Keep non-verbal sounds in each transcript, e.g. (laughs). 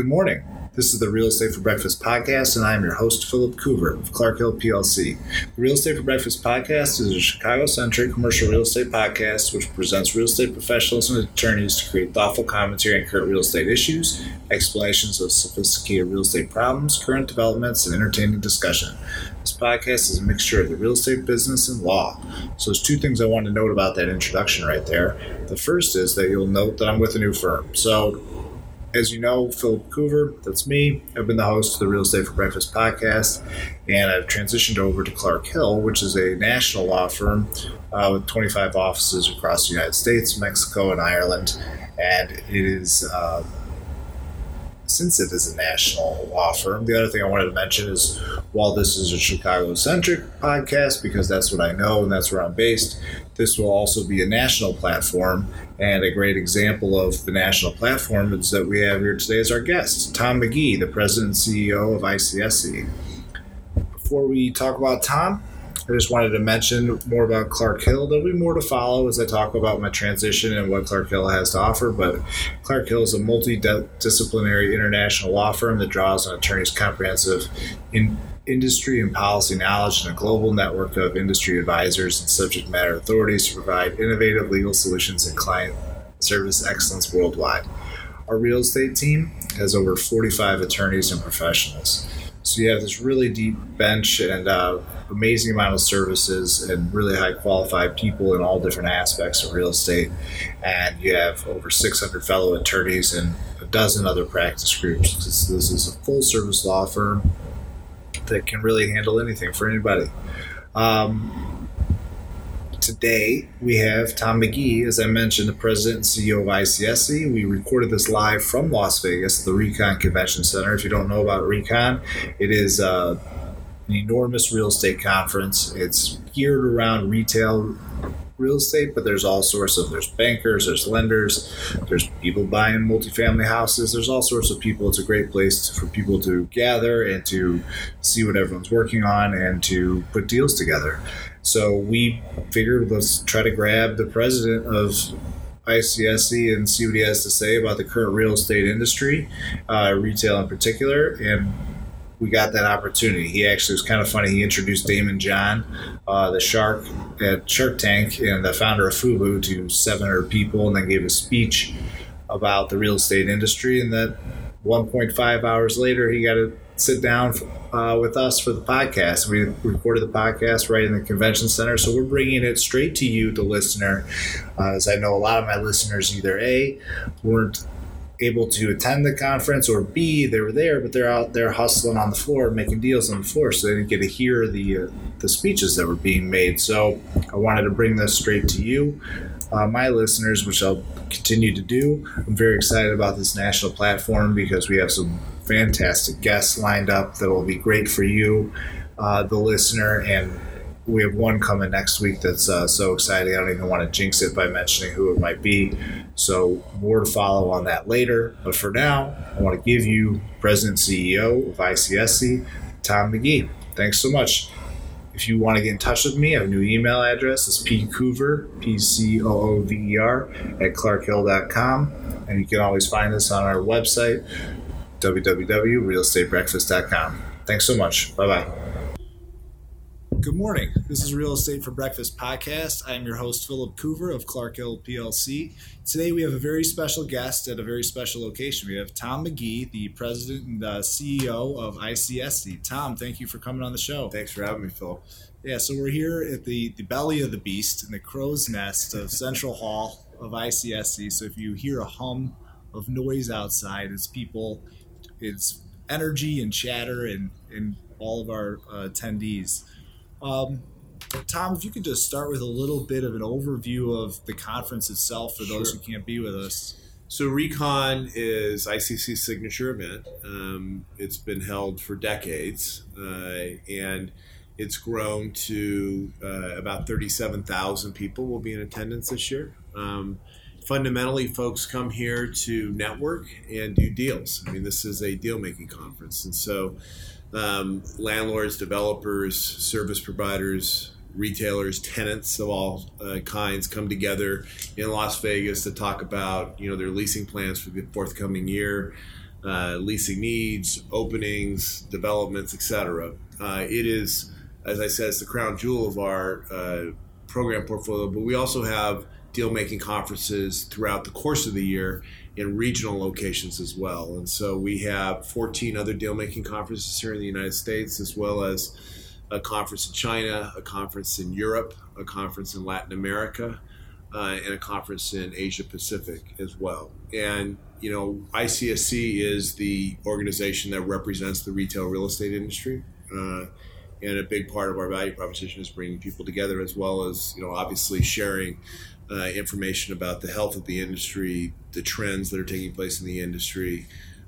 Good morning. This is the Real Estate for Breakfast podcast, and I am your host, Philip Coover of Clark Hill PLC. The Real Estate for Breakfast podcast is a Chicago centric commercial real estate podcast which presents real estate professionals and attorneys to create thoughtful commentary on current real estate issues, explanations of sophisticated real estate problems, current developments, and entertaining discussion. This podcast is a mixture of the real estate business and law. So, there's two things I want to note about that introduction right there. The first is that you'll note that I'm with a new firm. So, as you know, Philip Coover, that's me. I've been the host of the Real Estate for Breakfast podcast, and I've transitioned over to Clark Hill, which is a national law firm uh, with 25 offices across the United States, Mexico, and Ireland. And it is, uh, since it is a national law firm, the other thing I wanted to mention is while this is a Chicago centric podcast, because that's what I know and that's where I'm based, this will also be a national platform. And a great example of the national platform is that we have here today as our guest, Tom McGee, the president and CEO of ICSC. Before we talk about Tom, I just wanted to mention more about Clark Hill. There'll be more to follow as I talk about my transition and what Clark Hill has to offer. But Clark Hill is a multidisciplinary international law firm that draws on attorneys' comprehensive in industry and policy knowledge and a global network of industry advisors and subject matter authorities to provide innovative legal solutions and client service excellence worldwide. Our real estate team has over 45 attorneys and professionals. So you have this really deep bench and uh, amazing amount of services and really high qualified people in all different aspects of real estate. And you have over 600 fellow attorneys and a dozen other practice groups. This, this is a full service law firm that can really handle anything for anybody. Um, today we have Tom McGee, as I mentioned, the president and CEO of ICSC. We recorded this live from Las Vegas the Recon Convention Center. If you don't know about Recon, it is uh, an enormous real estate conference. It's geared around retail real estate, but there's all sorts of there's bankers, there's lenders, there's people buying multifamily houses. There's all sorts of people. It's a great place for people to gather and to see what everyone's working on and to put deals together. So we figured let's try to grab the president of ICSC and see what he has to say about the current real estate industry, uh, retail in particular, and we got that opportunity. He actually was kind of funny. He introduced Daymond John, uh, the shark at Shark Tank, and the founder of FUBU to 700 people, and then gave a speech about the real estate industry. And that 1.5 hours later, he got to sit down uh, with us for the podcast. We recorded the podcast right in the convention center, so we're bringing it straight to you, the listener. Uh, as I know, a lot of my listeners either a weren't able to attend the conference, or B, they were there, but they're out there hustling on the floor, making deals on the floor, so they didn't get to hear the uh, the speeches that were being made. So I wanted to bring this straight to you, uh, my listeners, which I'll continue to do. I'm very excited about this national platform because we have some fantastic guests lined up that will be great for you, uh, the listener, and we have one coming next week that's uh, so exciting. I don't even want to jinx it by mentioning who it might be. So, more to follow on that later. But for now, I want to give you President CEO of ICSC, Tom McGee. Thanks so much. If you want to get in touch with me, I have a new email address. It's pcoover, P C O O V E R, at clarkhill.com. And you can always find us on our website, www.realestatebreakfast.com. Thanks so much. Bye bye. Good morning. This is Real Estate for Breakfast podcast. I am your host, Philip Coover of Clark Hill PLC. Today we have a very special guest at a very special location. We have Tom McGee, the president and uh, CEO of ICSC. Tom, thank you for coming on the show. Thanks for having me, Phil. Yeah, so we're here at the, the belly of the beast in the crow's nest of Central Hall of ICSC. So if you hear a hum of noise outside, it's people, it's energy and chatter and, and all of our uh, attendees. Um, Tom, if you could just start with a little bit of an overview of the conference itself for those Sure. who can't be with us. So Recon is ICSC's signature event. Um, it's been held for decades, uh, and it's grown to uh, about 37,000 people will be in attendance this year. Um, fundamentally, folks come here to network and do deals. I mean, this is a deal making conference, and so um, landlords, developers, service providers, retailers, tenants of all uh, kinds come together in Las Vegas to talk about you know their leasing plans for the forthcoming year, uh, leasing needs, openings, developments, etc. Uh, it is, as I said, it's the crown jewel of our uh, program portfolio. But we also have deal making conferences throughout the course of the year in regional locations as well. And so we have 14 other deal making conferences here in the United States, as well as a conference in China, a conference in Europe, a conference in Latin America, uh, and a conference in Asia Pacific as well. And you know, ICSC is the organization that represents the retail real estate industry. Uh, and a big part of our value proposition is bringing people together as well as you know obviously sharing uh, information about the health of the industry the trends that are taking place in the industry.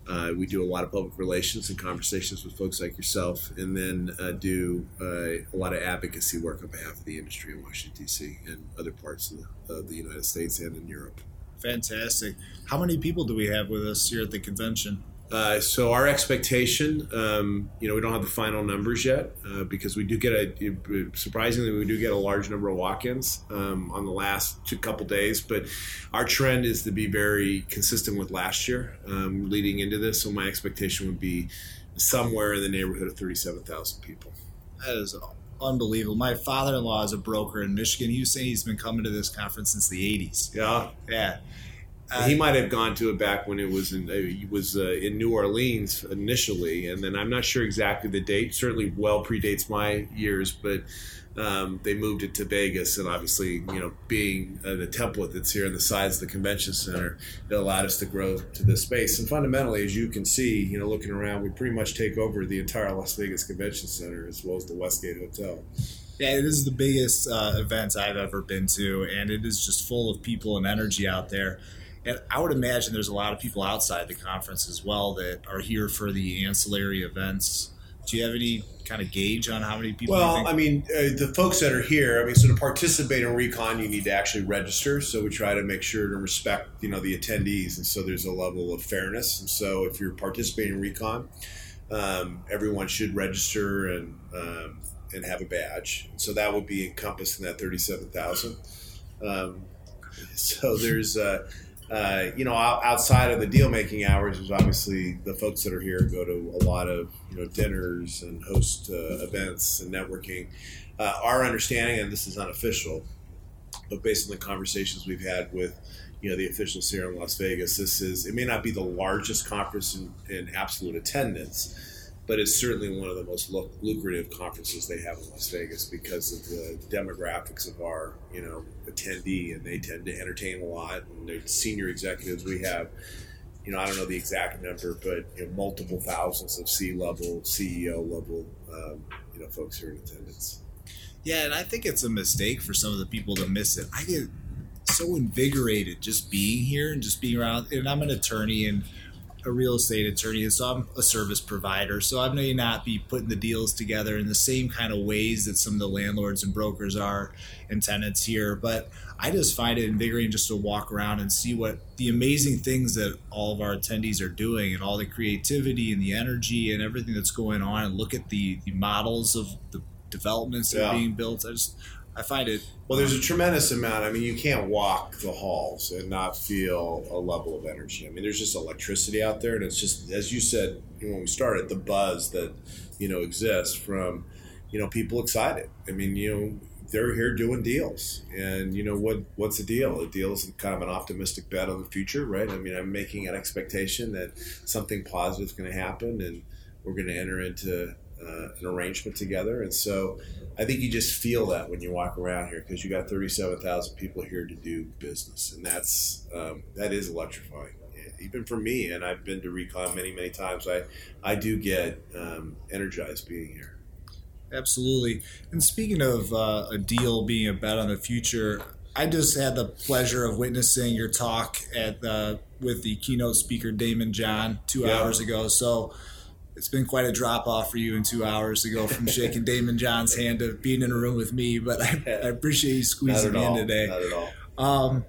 Uh, we do a lot of public relations and conversations with folks like yourself and then uh, do uh, a lot of advocacy work on behalf of the industry in washington d.c and other parts of the, of the united states and in europe. Fantastic. How many people do we have with us here at the convention uh, so our expectation, um, you know, we don't have the final numbers yet uh, because we do get a surprisingly we do get a large number of walk-ins um, on the last two couple days, but our trend is to be very consistent with last year um, leading into this. So my expectation would be somewhere in the neighborhood of thirty-seven thousand people. That is unbelievable. My father-in-law is a broker in Michigan. He was saying he's been coming to this conference since the '80s. Yeah, yeah. Uh, he might have gone to it back when it was in uh, he was uh, in New Orleans initially, and then I'm not sure exactly the date. Certainly, well predates my years, but um, they moved it to Vegas, and obviously, you know, being uh, the template that's here in the size of the convention center, it allowed us to grow to this space. And fundamentally, as you can see, you know, looking around, we pretty much take over the entire Las Vegas Convention Center as well as the Westgate Hotel. Yeah, it is the biggest uh, event I've ever been to, and it is just full of people and energy out there. And I would imagine there's a lot of people outside the conference as well that are here for the ancillary events. Do you have any kind of gauge on how many people? Well, I mean, uh, the folks that are here. I mean, so to participate in Recon, you need to actually register. So we try to make sure to respect, you know, the attendees, and so there's a level of fairness. And so if you're participating in Recon, um, everyone should register and um, and have a badge. So that would be encompassed in that thirty-seven thousand. Um, (laughs) so there's. Uh, uh, you know, outside of the deal making hours, is obviously the folks that are here go to a lot of you know dinners and host uh, events and networking. Uh, our understanding, and this is unofficial, but based on the conversations we've had with you know the officials here in Las Vegas, this is it may not be the largest conference in, in absolute attendance but it's certainly one of the most lucrative conferences they have in Las Vegas because of the demographics of our, you know, attendee, and they tend to entertain a lot. And the senior executives we have, you know, I don't know the exact number, but you know, multiple thousands of C level, CEO level, um, you know, folks here in attendance. Yeah, and I think it's a mistake for some of the people to miss it. I get so invigorated just being here and just being around. And I'm an attorney, and a real estate attorney, and so I'm a service provider. So I may not be putting the deals together in the same kind of ways that some of the landlords and brokers are and tenants here. But I just find it invigorating just to walk around and see what the amazing things that all of our attendees are doing and all the creativity and the energy and everything that's going on and look at the, the models of the developments that yeah. are being built. I just I find it. Well, there's a tremendous amount. I mean, you can't walk the halls and not feel a level of energy. I mean, there's just electricity out there, and it's just as you said when we started, the buzz that you know exists from you know people excited. I mean, you know, they're here doing deals, and you know what? What's the deal? The deal is kind of an optimistic bet on the future, right? I mean, I'm making an expectation that something positive is going to happen, and we're going to enter into uh, an arrangement together, and so I think you just feel that when you walk around here because you got 37,000 people here to do business, and that's um, that is electrifying. Even for me, and I've been to Recon many, many times. I I do get um, energized being here. Absolutely. And speaking of uh, a deal being a bet on the future, I just had the pleasure of witnessing your talk at the, with the keynote speaker Daymond John two yeah. hours ago. So it's been quite a drop off for you in two hours to go from (laughs) shaking Daymond John's hand to being in a room with me. But I, I appreciate you squeezing me in today. Not at all. Um,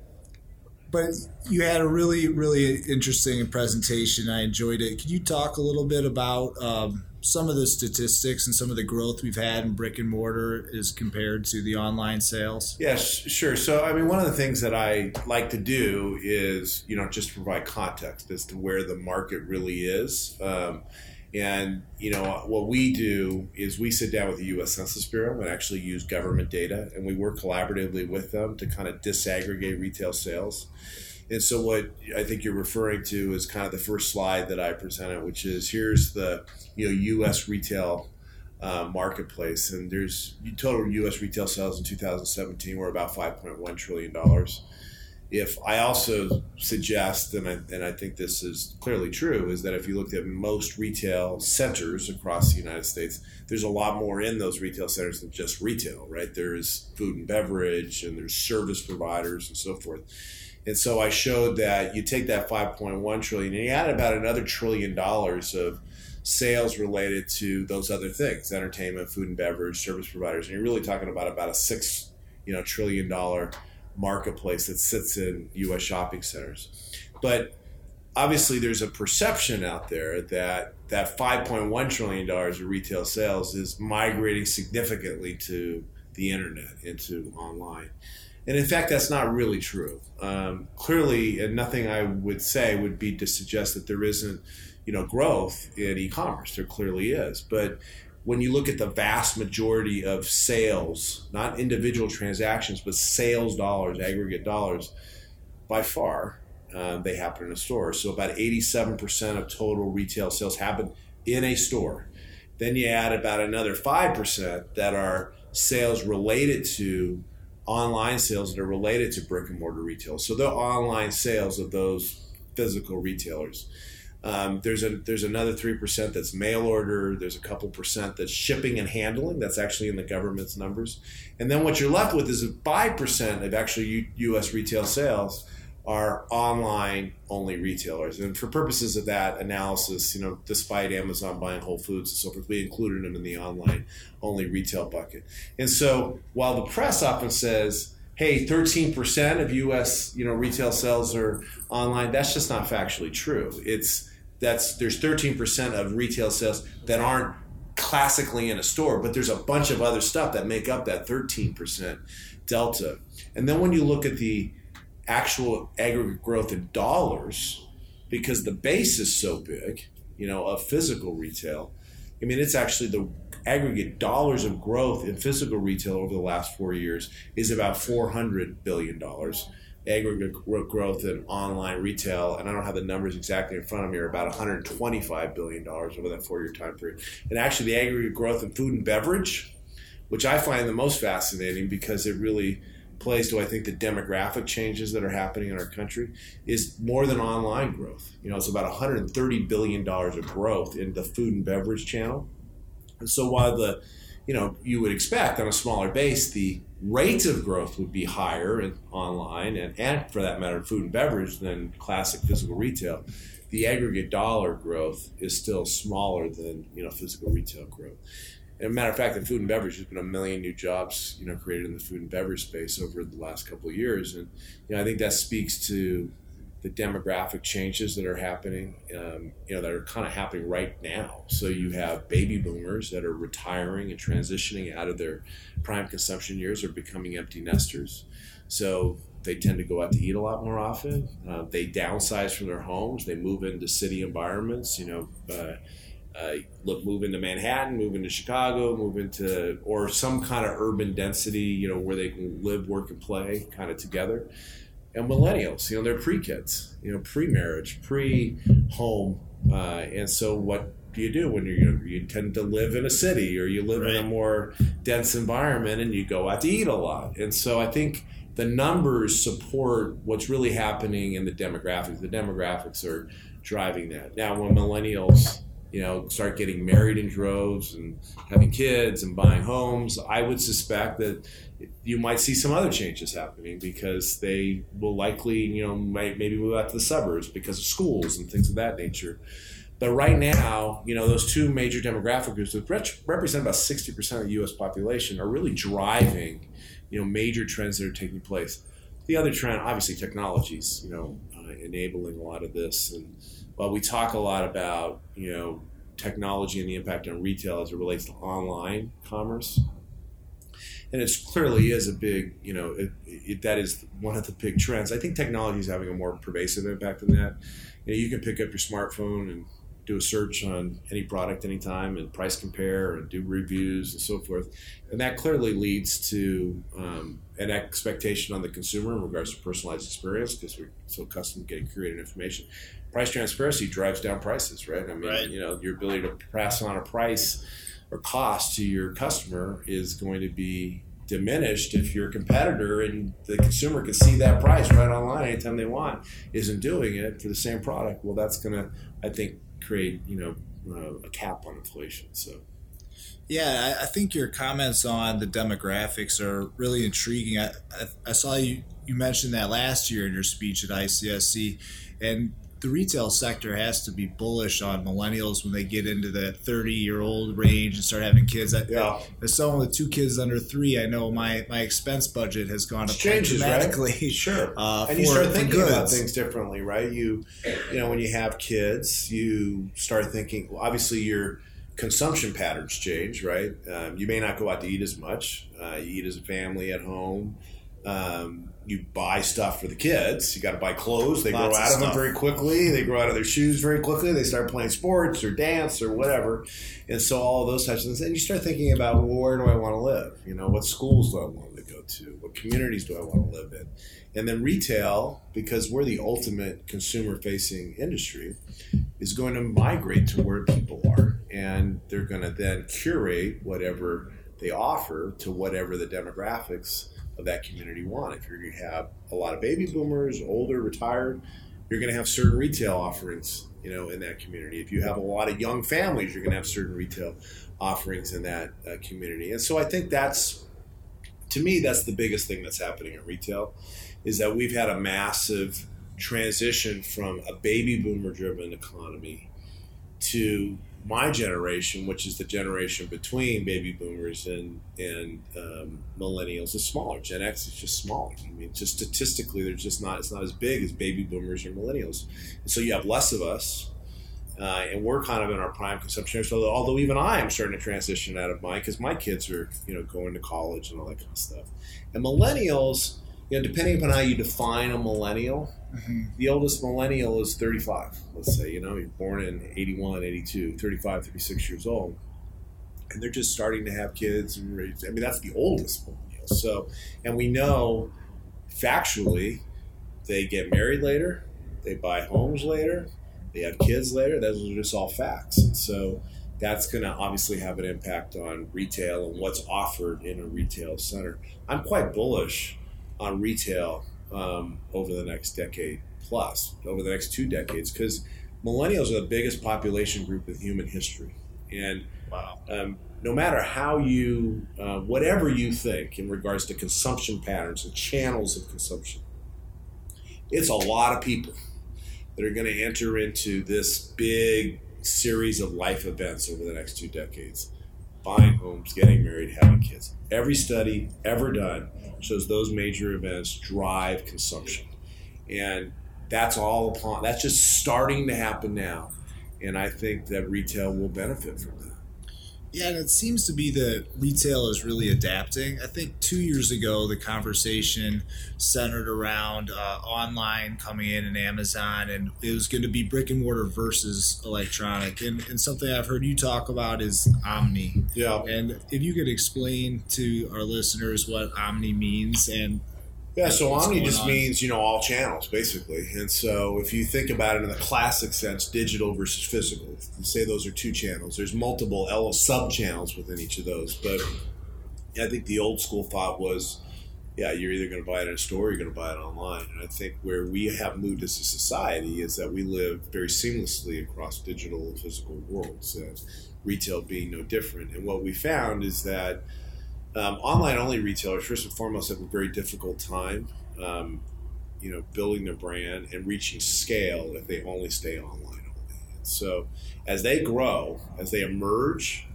but you had a really, really interesting presentation. I enjoyed it. Could you talk a little bit about um, some of the statistics and some of the growth we've had in brick and mortar is compared to the online sales? Yes, sure. So, I mean, one of the things that I like to do is, you know, just to provide context as to where the market really is. Um, and you know what we do is we sit down with the U.S. Census Bureau and actually use government data, and we work collaboratively with them to kind of disaggregate retail sales. And so, what I think you're referring to is kind of the first slide that I presented, which is here's the you know U.S. retail uh, marketplace, and there's total U.S. retail sales in 2017 were about 5.1 trillion dollars. If I also suggest, and I, and I think this is clearly true, is that if you looked at most retail centers across the United States, there's a lot more in those retail centers than just retail, right? There's food and beverage, and there's service providers, and so forth. And so I showed that you take that 5.1 trillion and you add about another trillion dollars of sales related to those other things, entertainment, food and beverage, service providers, and you're really talking about about a six, you know, trillion dollar marketplace that sits in U.S. shopping centers. But obviously, there's a perception out there that that 5.1 trillion dollars of retail sales is migrating significantly to the internet, into online. And in fact, that's not really true. Um, clearly, and nothing I would say would be to suggest that there isn't, you know, growth in e-commerce. There clearly is, but when you look at the vast majority of sales, not individual transactions, but sales dollars, aggregate dollars, by far, uh, they happen in a store. So about 87% of total retail sales happen in a store. Then you add about another 5% that are sales related to online sales that are related to brick and mortar retail. So the online sales of those physical retailers. Um, there's a there's another three percent that's mail order. There's a couple percent that's shipping and handling. That's actually in the government's numbers. And then what you're left with is five percent of actually U, U.S. retail sales are online only retailers. And for purposes of that analysis, you know, despite Amazon buying Whole Foods and so forth, we included them in the online only retail bucket. And so while the press often says, hey, 13% of US, you know, retail sales are online, that's just not factually true. It's that's there's 13% of retail sales that aren't classically in a store, but there's a bunch of other stuff that make up that 13% delta. And then when you look at the actual aggregate growth in dollars, because the base is so big, you know, of physical retail, I mean, it's actually the aggregate dollars of growth in physical retail over the last four years is about $400 billion aggregate growth in online retail, and I don't have the numbers exactly in front of me, are about 125 billion dollars over that four-year time period. And actually, the aggregate growth in food and beverage, which I find the most fascinating because it really plays to I think the demographic changes that are happening in our country, is more than online growth. You know, it's about 130 billion dollars of growth in the food and beverage channel. And so while the you know, you would expect on a smaller base, the rate of growth would be higher in online and, and for that matter, food and beverage than classic physical retail. The aggregate dollar growth is still smaller than, you know, physical retail growth. And a matter of fact, in food and beverage, there's been a million new jobs, you know, created in the food and beverage space over the last couple of years. And, you know, I think that speaks to the demographic changes that are happening, um, you know, that are kind of happening right now. So you have baby boomers that are retiring and transitioning out of their prime consumption years or becoming empty nesters. So they tend to go out to eat a lot more often. Uh, they downsize from their homes. They move into city environments. You know, uh, uh, look, move into Manhattan, move into Chicago, move into or some kind of urban density. You know, where they can live, work, and play kind of together and millennials. You know, they're pre kids, you know, pre marriage, pre home. Uh, and so, what do you do when you're younger? You tend to live in a city or you live right. in a more dense environment and you go out to eat a lot. And so, I think the numbers support what's really happening in the demographics. The demographics are driving that. Now, when millennials you know, start getting married in droves and having kids and buying homes, I would suspect that you might see some other changes happening because they will likely, you know, might maybe move out to the suburbs because of schools and things of that nature. But right now, you know, those two major demographic groups that represent about 60% of the U.S. population are really driving, you know, major trends that are taking place. The other trend, obviously, technologies, you know, uh, enabling a lot of this. And while we talk a lot about, you know, technology and the impact on retail as it relates to online commerce. And it clearly is a big, you know, it, it, that is one of the big trends. I think technology is having a more pervasive impact than that. You, know, you can pick up your smartphone and do a search on any product anytime and price compare and do reviews and so forth. And that clearly leads to um, an expectation on the consumer in regards to personalized experience because we're so accustomed to getting curated information. Price transparency drives down prices, right? I mean, right. you know, your ability to pass on a price or cost to your customer is going to be diminished if your competitor and the consumer can see that price right online anytime they want isn't doing it for the same product. Well, that's going to, I think, create you know uh, a cap on inflation. So. Yeah, I, I, think your comments on the demographics are really intriguing. I, I, I saw you you mentioned that last year in your speech at ICSC, and the retail sector has to be bullish on millennials when they get into that 30 year old range and start having kids. yeah. As someone with two kids under three, I know my, my expense budget has gone up changes, dramatically. Right? (laughs) Sure. Uh, and you start thinking about things differently, right? You, you know, when you have kids, you start thinking, well, obviously your consumption patterns change, right? Um, you may not go out to eat as much. Uh, you eat as a family at home. Um, you buy stuff for the kids. You got to buy clothes. They Lots grow out of, of them very quickly. They grow out of their shoes very quickly. They start playing sports or dance or whatever. And so all those types of things. And you start thinking about well, where do I want to live? You know, what schools do I want to go to? What communities do I want to live in? And then retail, because we're the ultimate consumer facing industry, is going to migrate to where people are. And they're going to then curate whatever they offer to whatever the demographics of that community want. If you're going to have a lot of baby boomers, older, retired, you're going to have certain retail offerings, you know, in that community. If you have a lot of young families, you're going to have certain retail offerings in that uh, community. And so I think that's, to me, that's the biggest thing that's happening in retail, is that we've had a massive transition from a baby boomer driven economy to my generation, which is the generation between baby boomers and and um, millennials, is smaller. Gen X is just smaller. I mean, just statistically, they're just not. It's not as big as baby boomers or millennials, and so you have less of us, uh, and we're kind of in our prime consumption. So, although even I am starting to transition out of mine because my kids are you know going to college and all that kind of stuff, and millennials you know, depending upon how you define a millennial, mm-hmm. the oldest millennial is 35. Let's say, you know, you're born in 81, 82, 35, 36 years old. And they're just starting to have kids. And I mean, that's the oldest millennial. So, and we know factually they get married later, they buy homes later, they have kids later. Those are just all facts. And so that's going to obviously have an impact on retail and what's offered in a retail center. I'm quite bullish on retail um, over the next decade plus, over the next two decades, because millennials are the biggest population group in human history. And wow. um, no matter how you, uh, whatever you think in regards to consumption patterns and channels of consumption, it's a lot of people that are going to enter into this big series of life events over the next two decades buying homes, getting married, having kids. Every study ever done shows those major events drive consumption. And that's all upon that's just starting to happen now. And I think that retail will benefit from that. Yeah, and it seems to be that retail is really adapting. I think two years ago, the conversation centered around uh, online coming in and Amazon, and it was going to be brick and mortar versus electronic. And, and something I've heard you talk about is Omni. Yeah. And if you could explain to our listeners what Omni means and yeah, so Omni just on? means you know all channels basically, and so if you think about it in the classic sense, digital versus physical, you say those are two channels. There's multiple L sub channels within each of those, but I think the old school thought was, yeah, you're either going to buy it in a store or you're going to buy it online. And I think where we have moved as a society is that we live very seamlessly across digital and physical worlds, and retail being no different. And what we found is that um, online only retailers, first and foremost, have a very difficult time, um, you know, building their brand and reaching scale if they only stay online only. so, as they grow, as they emerge,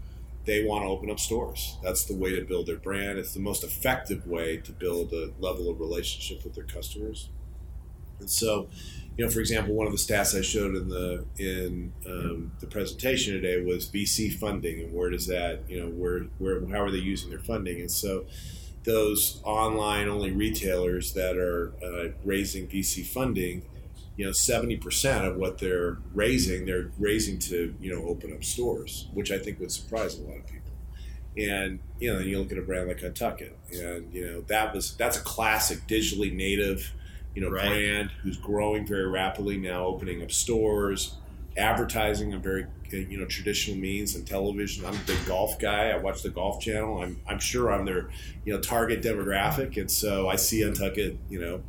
they want to open up stores. That's the way to build their brand. It's the most effective way to build a level of relationship with their customers. And so, you know, for example, one of the stats I showed in the in um, the presentation today was VC funding and where does that, you know, where where how are they using their funding? And so those online only retailers that are uh, raising VC funding, you know, seventy percent of what they're raising, they're raising to you know open up stores, which I think would surprise a lot of people. And you know, you look at a brand like Untuckit, and you know that was that's a classic digitally native you know, right. brand who's growing very rapidly now, opening up stores, advertising a very you know traditional means and television. I'm a big golf guy. I watch the Golf Channel. I'm I'm sure I'm their you know target demographic, and so I see Untuckit you know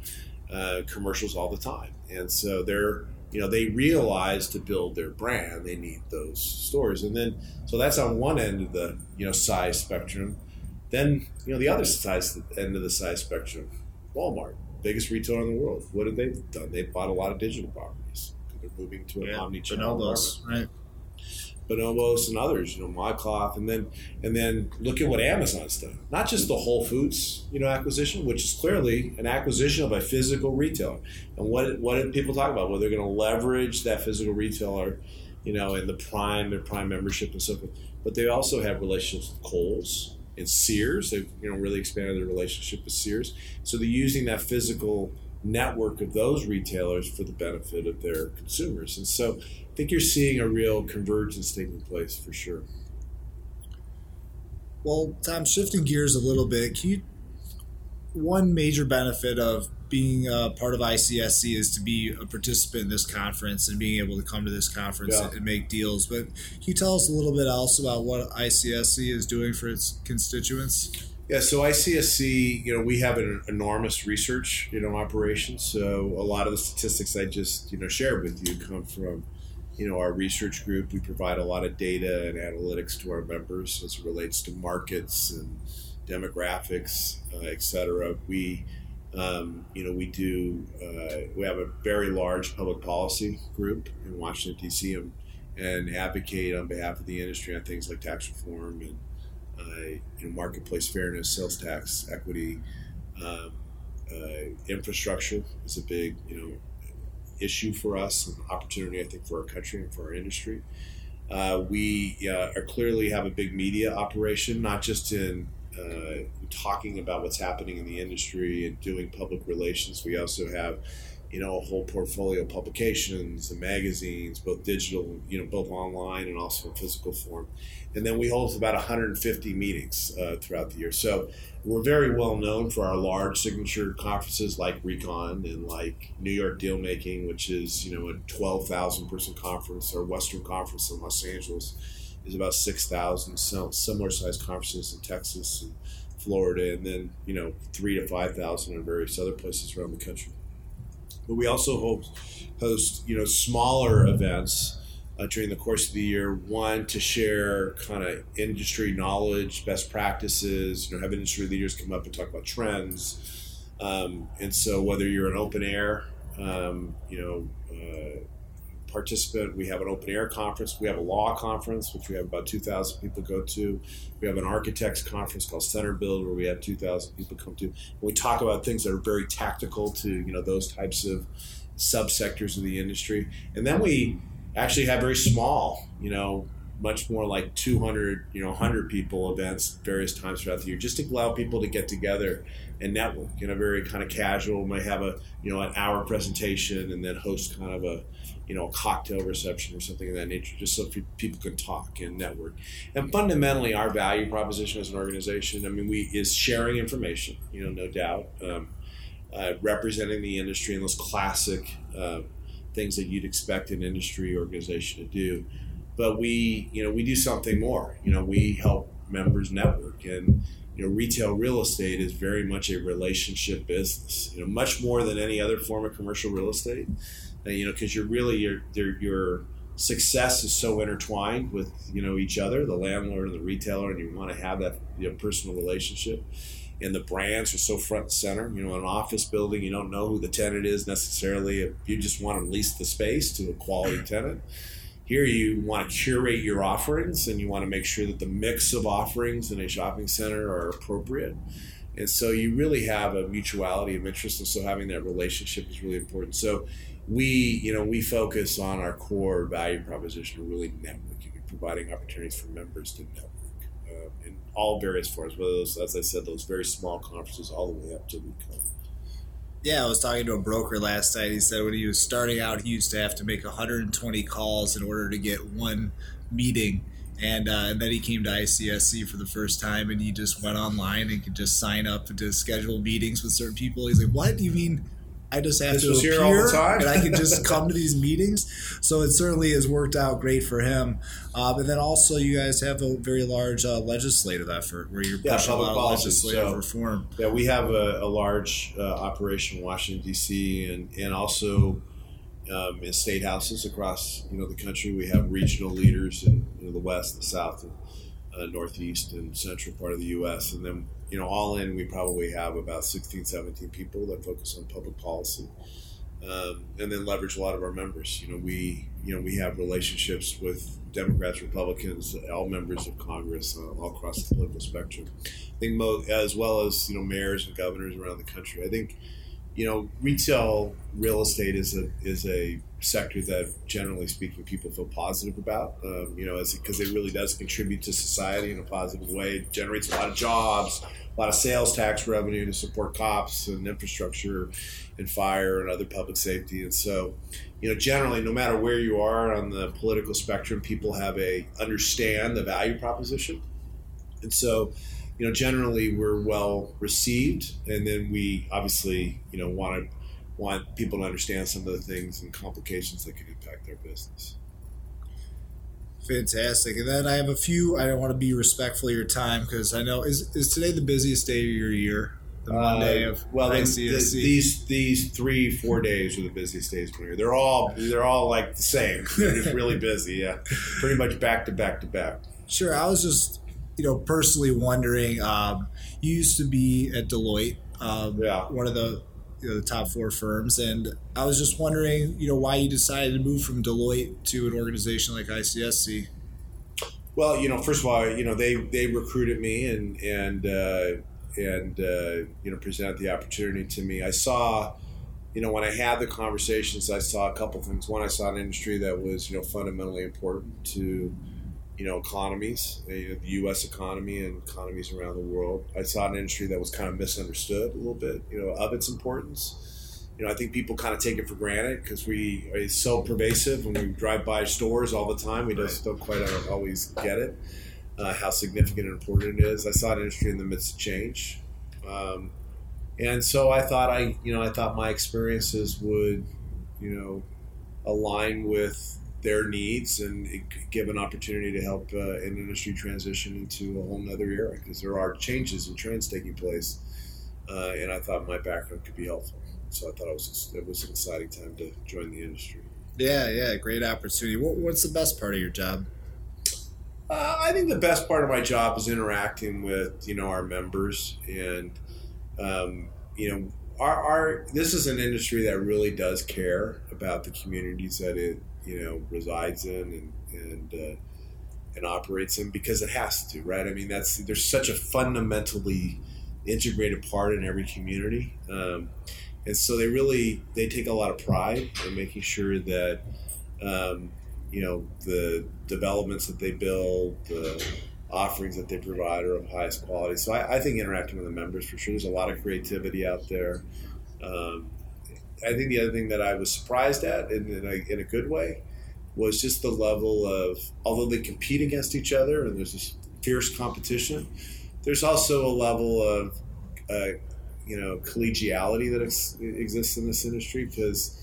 uh, commercials all the time, and so they're you know they realize to build their brand they need those stores, and then so that's on one end of the you know size spectrum. Then you know the other size end of the size spectrum, Walmart biggest retailer in the world. What have they done? They've bought a lot of digital properties. They're moving to an yeah, omni-channel Bonobos, right? Bonobos and others, you know, ModCloth, and then and then look at what Amazon's done. Not just the Whole Foods, you know, acquisition, which is clearly an acquisition of a physical retailer. And what what did people talk about? Well, they're going to leverage that physical retailer, you know, in the Prime, their Prime membership and so forth. But they also have relationships with Kohl's, and Sears. They've you know really expanded their relationship with Sears. So they're using that physical network of those retailers for the benefit of their consumers. And so I think you're seeing a real convergence taking place for sure. Well, Tom, shifting gears a little bit, can you one major benefit of being a part of ICSC is to be a participant in this conference and being able to come to this conference yeah. and make deals. But can you tell us a little bit else about what ICSC is doing for its constituents? Yeah, so ICSC, you know, we have an enormous research, you know, operation. So a lot of the statistics I just, you know, shared with you come from, you know, our research group. We provide a lot of data and analytics to our members as it relates to markets and demographics, uh, et cetera. We um, you know, we do. Uh, we have a very large public policy group in Washington D.C. and, and advocate on behalf of the industry on things like tax reform and uh, you know, marketplace fairness, sales tax equity, um, uh, infrastructure is a big you know issue for us, and opportunity I think for our country and for our industry. Uh, we uh, are clearly have a big media operation, not just in uh, talking about what's happening in the industry and doing public relations. We also have, you know, a whole portfolio of publications and magazines, both digital, you know, both online and also in physical form. And then we hold about 150 meetings uh, throughout the year. So we're very well known for our large signature conferences like Recon and like New York Deal Making, which is, you know, a 12,000 person conference, or Western Conference in Los Angeles is about 6,000 similar sized conferences in Texas and Florida, and then, you know, three to 5,000 in various other places around the country. But we also host, host you know, smaller events uh, during the course of the year. One, to share kind of industry knowledge, best practices, you know, have industry leaders come up and talk about trends. Um, and so whether you're an open air, um, you know, uh, participant. We have an open air conference. We have a law conference, which we have about 2,000 people go to. We have an architects conference called Center Build, where we have 2,000 people come to. And we talk about things that are very tactical to you know those types of subsectors of the industry. And then we actually have very small, you know, much more like 200, you know, 100 people events various times throughout the year, just to allow people to get together and network in a very kind of casual. Might have a you know an hour presentation and then host kind of a you know, a cocktail reception or something of that nature, just so people can talk and network. And fundamentally, our value proposition as an organization, I mean, we is sharing information, you know, no doubt, um, uh, representing the industry and those classic uh, things that you'd expect an industry organization to do. But we, you know, we do something more. You know, we help members network and you know, retail real estate is very much a relationship business. You know, much more than any other form of commercial real estate you know, because you're really your your success is so intertwined with you know each other, the landlord and the retailer, and you want to have that you know, personal relationship. And the brands are so front and center. You know, in an office building, you don't know who the tenant is necessarily. You just want to lease the space to a quality (clears throat) tenant. Here, you want to curate your offerings, and you want to make sure that the mix of offerings in a shopping center are appropriate. And so, you really have a mutuality of interest, and so having that relationship is really important. So, we, you know, we focus on our core value proposition of really networking and providing opportunities for members to network uh, in all various forms, whether those, as I said, those very small conferences all the way up to the yeah, I was talking to a broker last night. He said when he was starting out, he used to have to make 120 calls in order to get one meeting. And, uh, and then he came to ICSC for the first time and he just went online and could just sign up to schedule meetings with certain people. He's like, What? Do you mean I just have this to appear and I can just (laughs) come to these meetings. So it certainly has worked out great for him. Um, and then also, you guys have a very large uh, legislative effort where you're yeah, pushing a lot of legislative so, reform. Yeah, we have a, a large uh, operation in Washington D.C. and and also um, in state houses across you know the country. We have regional leaders in you know, the West, the South, and uh, Northeast, and Central part of the U.S. And then you know, all in, we probably have about 16, 17 people that focus on public policy. Um, and then leverage a lot of our members. You know, we you know we have relationships with Democrats, Republicans, all members of Congress, uh, all across the political spectrum. I think mo- as well as you know mayors and governors around the country. I think you know retail real estate is a is a sector that generally speaking people feel positive about. Um, you know, because it really does contribute to society in a positive way. It generates a lot of jobs a lot of sales tax revenue to support cops and infrastructure and fire and other public safety. And so, you know, generally, no matter where you are on the political spectrum, people have a understand the value proposition. And so, you know, generally we're well received, and then we obviously, you know, want to want people to understand some of the things and complications that can impact their business. Fantastic. And then I have a few. I don't want to be respectful of your time because I know is is today the busiest day of your year. The Monday uh, of well, ICSC. The, these these three four days are the busiest days of the year. They're all they're all like the same. They're just really busy. Yeah, (laughs) pretty much back to back to back. Sure. I was just you know personally wondering. Um, you used to be at Deloitte. Um, yeah. One of the you know, the top four firms. And I was just wondering, you know, why you decided to move from Deloitte to an organization like ICSC. Well, you know, first of all, you know, they they recruited me and and uh, and uh, you know presented the opportunity to me. I saw, you know, when I had the conversations, I saw a couple things. One, I saw an industry that was you know fundamentally important to you know economies, you know, the U.S. economy and economies around the world. I saw an industry that was kind of misunderstood a little bit, you know, of its importance. You know, I think people kind of take it for granted because we it's so pervasive when we drive by stores all the time. We right. just don't quite always get it uh, how significant and important it is. I saw an industry in the midst of change, um, and so I thought I, you know, I thought my experiences would, you know, align with their needs and give an opportunity to help uh, an industry transition into a whole nother era because there are changes and trends taking place. Uh, and I thought my background could be helpful. So I thought it was it was an exciting time to join the industry. Yeah, yeah, great opportunity. What, what's the best part of your job? Uh, I think the best part of my job is interacting with you know our members and um, you know our, our this is an industry that really does care about the communities that it you know resides in and and uh, and operates in because it has to, right? I mean, that's there's such a fundamentally integrated part in every community, um, and so they really they take a lot of pride in making sure that um, you know the developments that they build, the offerings that they provide are of highest quality. So I, I think interacting with the members for sure. There's a lot of creativity out there. Um, I think the other thing that I was surprised at, in, in, a, in a good way, was just the level of although they compete against each other and there's this fierce competition, there's also a level of uh, you know collegiality that ex- exists in this industry because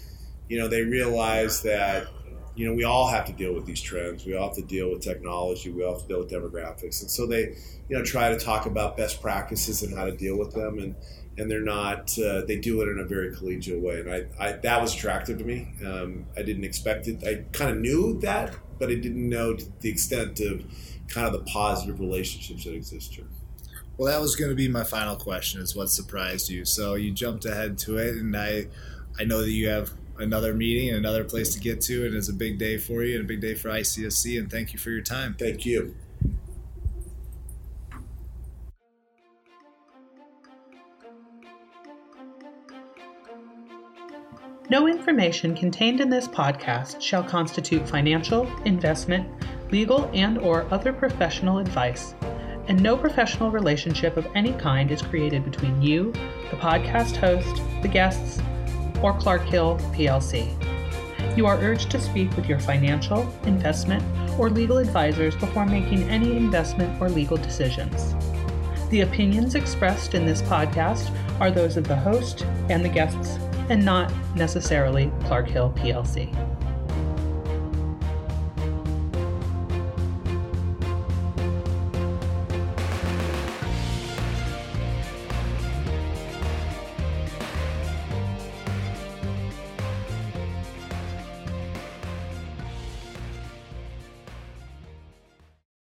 you know they realize that you know we all have to deal with these trends. We all have to deal with technology. We all have to deal with demographics. And so they you know try to talk about best practices and how to deal with them. And and they're not uh, they do it in a very collegial way. And I, I that was attractive to me. Um, i didn't expect it. I kind of knew that but i didn't know the extent of kind of the positive relationships that exist here. Well that was going to be my final question is what surprised you? So you jumped ahead to it and i i know that you have another meeting and another place to get to and it's a big day for you and a big day for icsc and thank you for your time. Thank you No information contained in this podcast shall constitute financial, investment, legal, and or other professional advice, and no professional relationship of any kind is created between you, the podcast host, the guests, or Clark Hill PLC. You are urged to speak with your financial, investment, or legal advisors before making any investment or legal decisions. The opinions expressed in this podcast are those of the host and the guests, and not necessarily Clark Hill PLC.